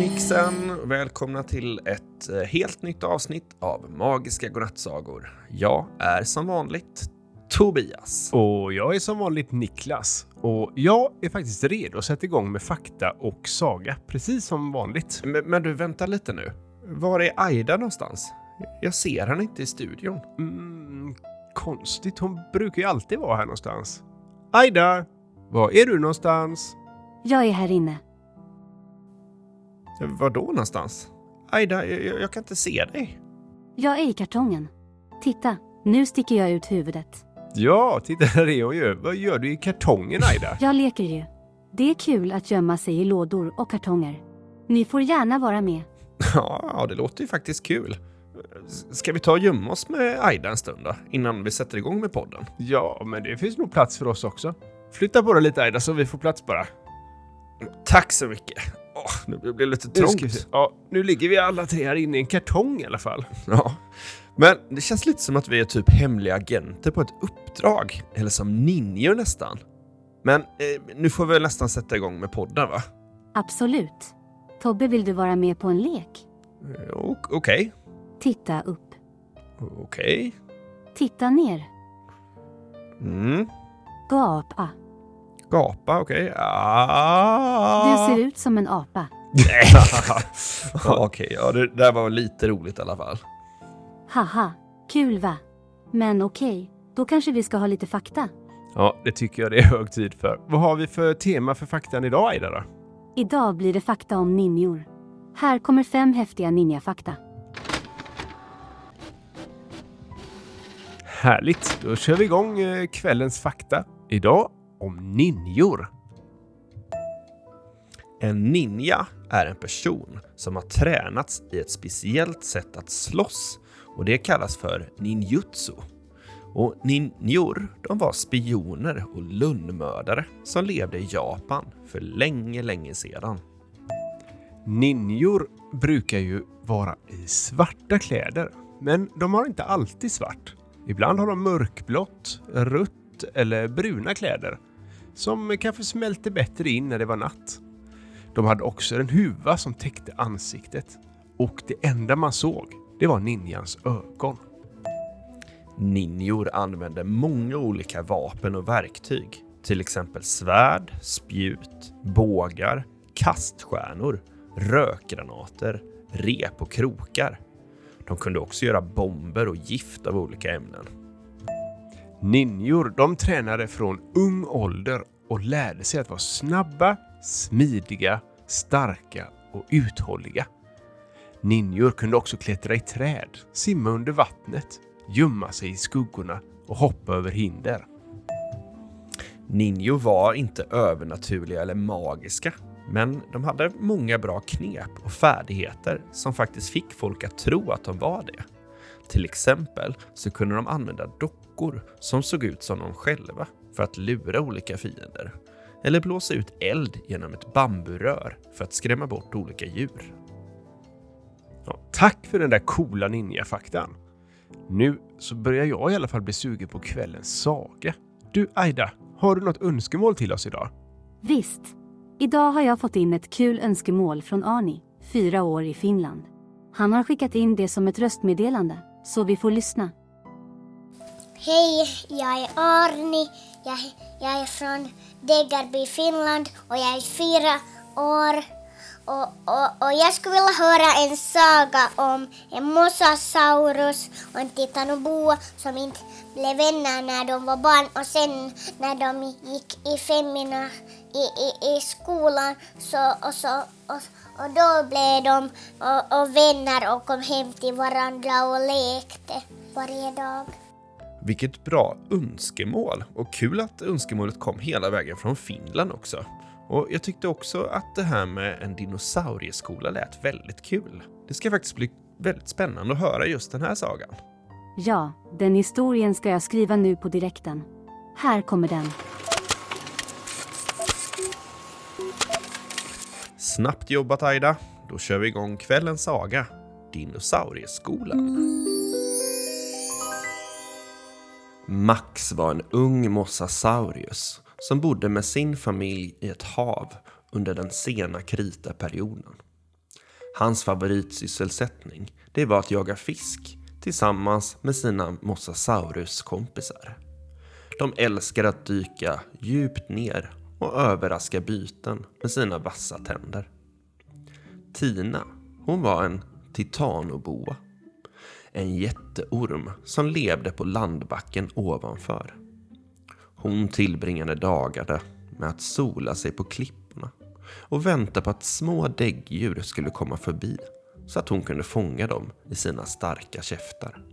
Nixen! Välkomna till ett eh, helt nytt avsnitt av Magiska Godnattsagor. Jag är som vanligt Tobias. Och jag är som vanligt Niklas. Och jag är faktiskt redo att sätta igång med fakta och saga, precis som vanligt. Men, men du, vänta lite nu. Var är Aida någonstans? Jag ser henne inte i studion. Mm, konstigt, hon brukar ju alltid vara här någonstans. Aida! Var är du någonstans? Jag är här inne. Var då någonstans? Aida, jag, jag kan inte se dig. Jag är i kartongen. Titta, nu sticker jag ut huvudet. Ja, titta där är hon ju. Vad gör du i kartongen Aida? Jag leker ju. Det är kul att gömma sig i lådor och kartonger. Ni får gärna vara med. Ja, ja, det låter ju faktiskt kul. Ska vi ta och gömma oss med Aida en stund då, innan vi sätter igång med podden? Ja, men det finns nog plats för oss också. Flytta på dig lite Aida så vi får plats bara. Tack så mycket. Åh, nu blir det lite Nu trångt. se. Ja, nu ligger vi alla tre här inne i en kartong i alla fall. Ja. Men det känns lite som att vi är typ hemliga agenter på ett uppdrag. Eller som ninjor nästan. Men eh, nu får vi väl nästan sätta igång med podden va? Absolut. Tobbe, vill du vara med på en lek? Eh, Okej. Titta upp. Okej. Titta ner. Mm. Gapa. Gapa, okej. Ah. Du ser ut som en apa. Okej, ja det där var lite roligt i alla fall. Haha, kul va? Men okej, då kanske vi ska ha lite fakta. Ja, det tycker jag det är hög tid för. Vad har vi för tema för faktan idag Aida då? Idag blir det fakta om ninjor. Här kommer fem häftiga ninjafakta. Härligt! Då kör vi igång eh, kvällens fakta. Idag om ninjor. En ninja är en person som har tränats i ett speciellt sätt att slåss och det kallas för ninjutsu. Och ninjor, de var spioner och lönnmördare som levde i Japan för länge, länge sedan. Ninjor brukar ju vara i svarta kläder, men de har inte alltid svart. Ibland har de mörkblått, rött eller bruna kläder som kanske smälte bättre in när det var natt. De hade också en huva som täckte ansiktet och det enda man såg, det var ninjans ögon. Ninjor använde många olika vapen och verktyg, till exempel svärd, spjut, bågar, kaststjärnor, rökgranater, rep och krokar. De kunde också göra bomber och gift av olika ämnen. Ninjor, de tränade från ung ålder och lärde sig att vara snabba, smidiga, starka och uthålliga. Ninjor kunde också klättra i träd, simma under vattnet, gömma sig i skuggorna och hoppa över hinder. Ninjor var inte övernaturliga eller magiska, men de hade många bra knep och färdigheter som faktiskt fick folk att tro att de var det. Till exempel så kunde de använda dockor som såg ut som de själva för att lura olika fiender. Eller blåsa ut eld genom ett bamburör för att skrämma bort olika djur. Ja, tack för den där coola ninjafaktan. Nu så börjar jag i alla fall bli sugen på kvällens saga. Du Aida, har du något önskemål till oss idag? Visst. Idag har jag fått in ett kul önskemål från Arni, fyra år i Finland. Han har skickat in det som ett röstmeddelande, så vi får lyssna. Hej, jag är Arni. Jag, jag är från Degerby, Finland och jag är fyra år. Och, och, och jag skulle vilja höra en saga om en mosasaurus och en titanoboa som inte blev vänner när de var barn och sen när de gick i femmorna i, i, i skolan så, och, så, och, och då blev de och, och vänner och kom hem till varandra och lekte varje dag. Vilket bra önskemål och kul att önskemålet kom hela vägen från Finland också. Och jag tyckte också att det här med en dinosaurieskola lät väldigt kul. Det ska faktiskt bli väldigt spännande att höra just den här sagan. Ja, den historien ska jag skriva nu på direkten. Här kommer den. Snabbt jobbat Aida. Då kör vi igång kvällens saga. Dinosaurieskolan. Max var en ung mosasaurus som bodde med sin familj i ett hav under den sena kritaperioden. Hans favoritsysselsättning det var att jaga fisk tillsammans med sina Mosasaurus-kompisar. De älskar att dyka djupt ner och överraska byten med sina vassa tänder. Tina, hon var en titanoboa. En jätteorm som levde på landbacken ovanför. Hon tillbringade dagarna med att sola sig på klipporna och vänta på att små däggdjur skulle komma förbi så att hon kunde fånga dem i sina starka käftar.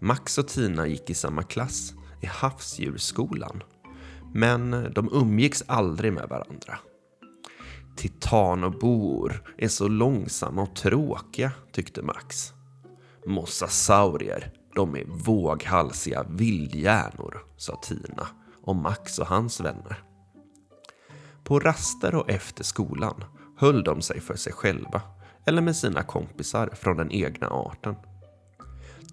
Max och Tina gick i samma klass i havsdjursskolan men de umgicks aldrig med varandra. Titanobor är så långsamma och tråkiga, tyckte Max. Mosasaurier, de är våghalsiga vildhjärnor, sa Tina om Max och hans vänner. På raster och efter skolan höll de sig för sig själva eller med sina kompisar från den egna arten.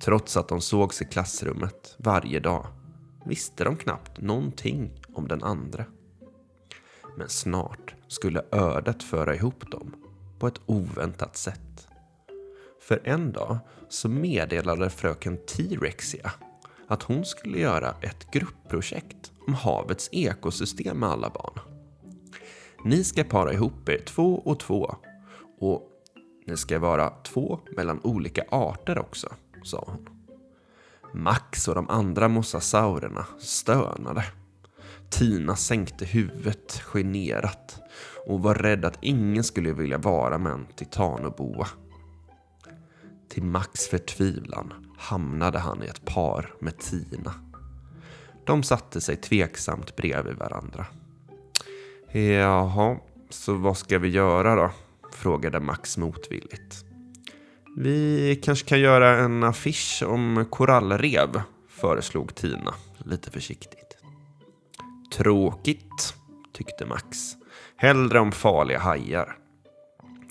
Trots att de sågs i klassrummet varje dag visste de knappt någonting om den andra. Men snart skulle ödet föra ihop dem på ett oväntat sätt. För en dag så meddelade fröken T-Rexia att hon skulle göra ett gruppprojekt om havets ekosystem med alla barn. Ni ska para ihop er två och två och ni ska vara två mellan olika arter också, sa hon. Max och de andra mosasaurerna stönade. Tina sänkte huvudet generat och var rädd att ingen skulle vilja vara med en titanoboa. Till Max förtvivlan hamnade han i ett par med Tina. De satte sig tveksamt bredvid varandra. Jaha, så vad ska vi göra då? Frågade Max motvilligt. Vi kanske kan göra en affisch om korallrev, föreslog Tina lite försiktigt. Tråkigt, tyckte Max. Hellre om farliga hajar.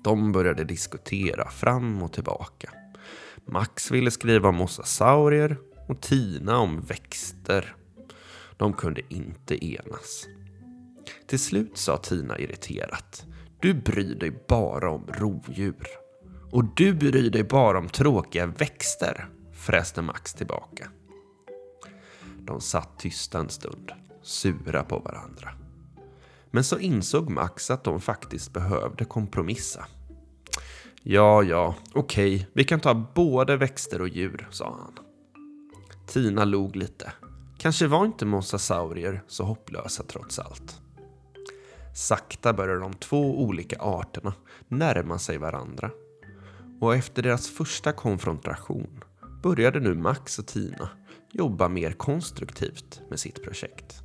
De började diskutera fram och tillbaka. Max ville skriva om mosasaurier och Tina om växter. De kunde inte enas. Till slut sa Tina irriterat. Du bryr dig bara om rovdjur. Och du bryr dig bara om tråkiga växter, fräste Max tillbaka. De satt tysta en stund, sura på varandra. Men så insåg Max att de faktiskt behövde kompromissa. Ja, ja, okej, okay, vi kan ta både växter och djur, sa han. Tina log lite. Kanske var inte mosasaurier så hopplösa trots allt. Sakta började de två olika arterna närma sig varandra. Och efter deras första konfrontation började nu Max och Tina jobba mer konstruktivt med sitt projekt.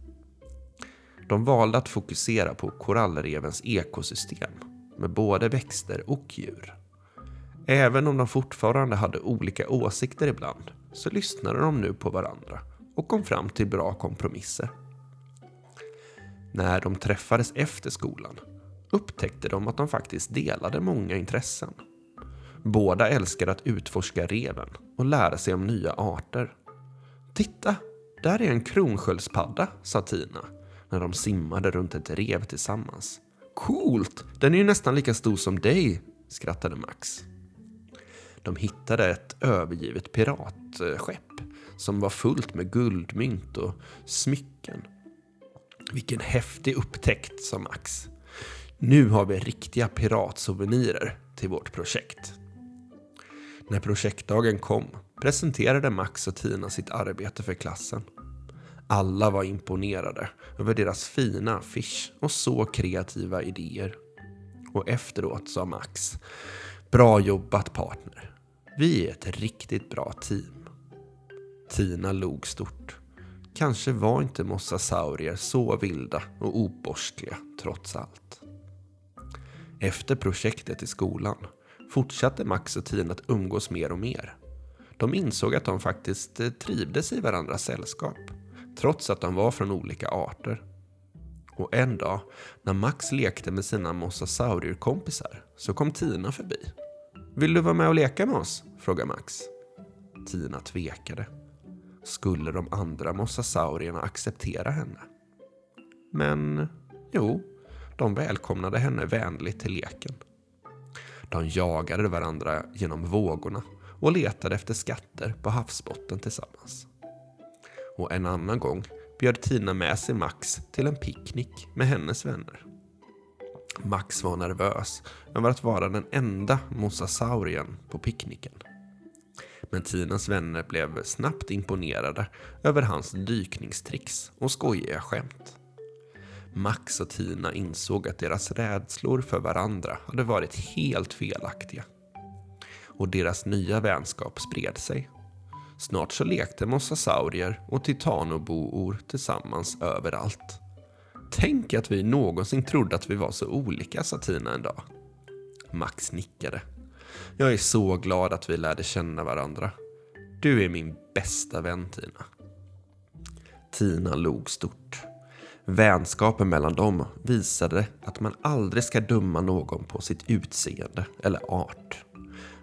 De valde att fokusera på korallrevens ekosystem med både växter och djur. Även om de fortfarande hade olika åsikter ibland så lyssnade de nu på varandra och kom fram till bra kompromisser. När de träffades efter skolan upptäckte de att de faktiskt delade många intressen. Båda älskade att utforska reven och lära sig om nya arter. Titta, där är en kronsköldspadda, sa Tina när de simmade runt ett rev tillsammans. Coolt! Den är ju nästan lika stor som dig, skrattade Max. De hittade ett övergivet piratskepp som var fullt med guldmynt och smycken vilken häftig upptäckt, sa Max. Nu har vi riktiga piratsouvenirer till vårt projekt. När projektdagen kom presenterade Max och Tina sitt arbete för klassen. Alla var imponerade över deras fina affisch och så kreativa idéer. Och efteråt sa Max Bra jobbat partner. Vi är ett riktigt bra team. Tina log stort. Kanske var inte mosasaurier så vilda och oborstliga trots allt. Efter projektet i skolan fortsatte Max och Tina att umgås mer och mer. De insåg att de faktiskt eh, trivdes i varandras sällskap, trots att de var från olika arter. Och en dag, när Max lekte med sina mosasaurierkompisar, så kom Tina förbi. Vill du vara med och leka med oss? frågade Max. Tina tvekade skulle de andra mosasaurierna acceptera henne. Men jo, de välkomnade henne vänligt till leken. De jagade varandra genom vågorna och letade efter skatter på havsbotten tillsammans. Och en annan gång bjöd Tina med sig Max till en picknick med hennes vänner. Max var nervös över att vara den enda mosasaurien på picknicken. Men Tinas vänner blev snabbt imponerade över hans dykningstricks och skojiga skämt. Max och Tina insåg att deras rädslor för varandra hade varit helt felaktiga. Och deras nya vänskap spred sig. Snart så lekte mosasaurier och titanoboor tillsammans överallt. Tänk att vi någonsin trodde att vi var så olika, sa Tina en dag. Max nickade. Jag är så glad att vi lärde känna varandra. Du är min bästa vän, Tina. Tina log stort. Vänskapen mellan dem visade att man aldrig ska döma någon på sitt utseende eller art.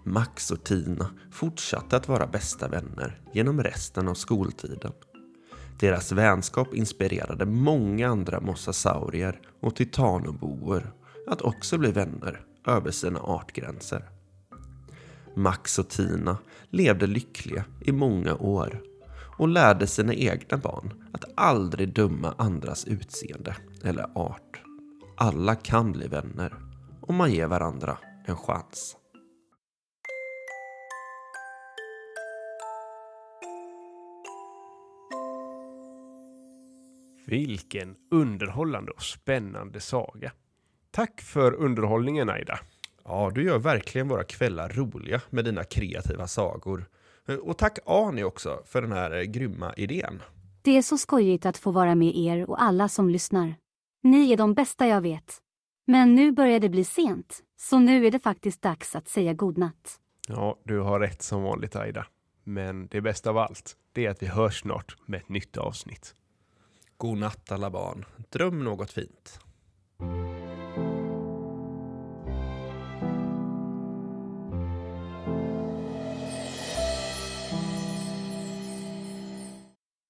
Max och Tina fortsatte att vara bästa vänner genom resten av skoltiden. Deras vänskap inspirerade många andra mosasaurier och titanoboer att också bli vänner över sina artgränser. Max och Tina levde lyckliga i många år och lärde sina egna barn att aldrig döma andras utseende eller art. Alla kan bli vänner om man ger varandra en chans. Vilken underhållande och spännande saga. Tack för underhållningen Aida. Ja, du gör verkligen våra kvällar roliga med dina kreativa sagor. Och tack Ani också för den här grymma idén. Det är så skojigt att få vara med er och alla som lyssnar. Ni är de bästa jag vet. Men nu börjar det bli sent, så nu är det faktiskt dags att säga godnatt. Ja, du har rätt som vanligt Aida. Men det bästa av allt, det är att vi hörs snart med ett nytt avsnitt. God natt alla barn. Dröm något fint.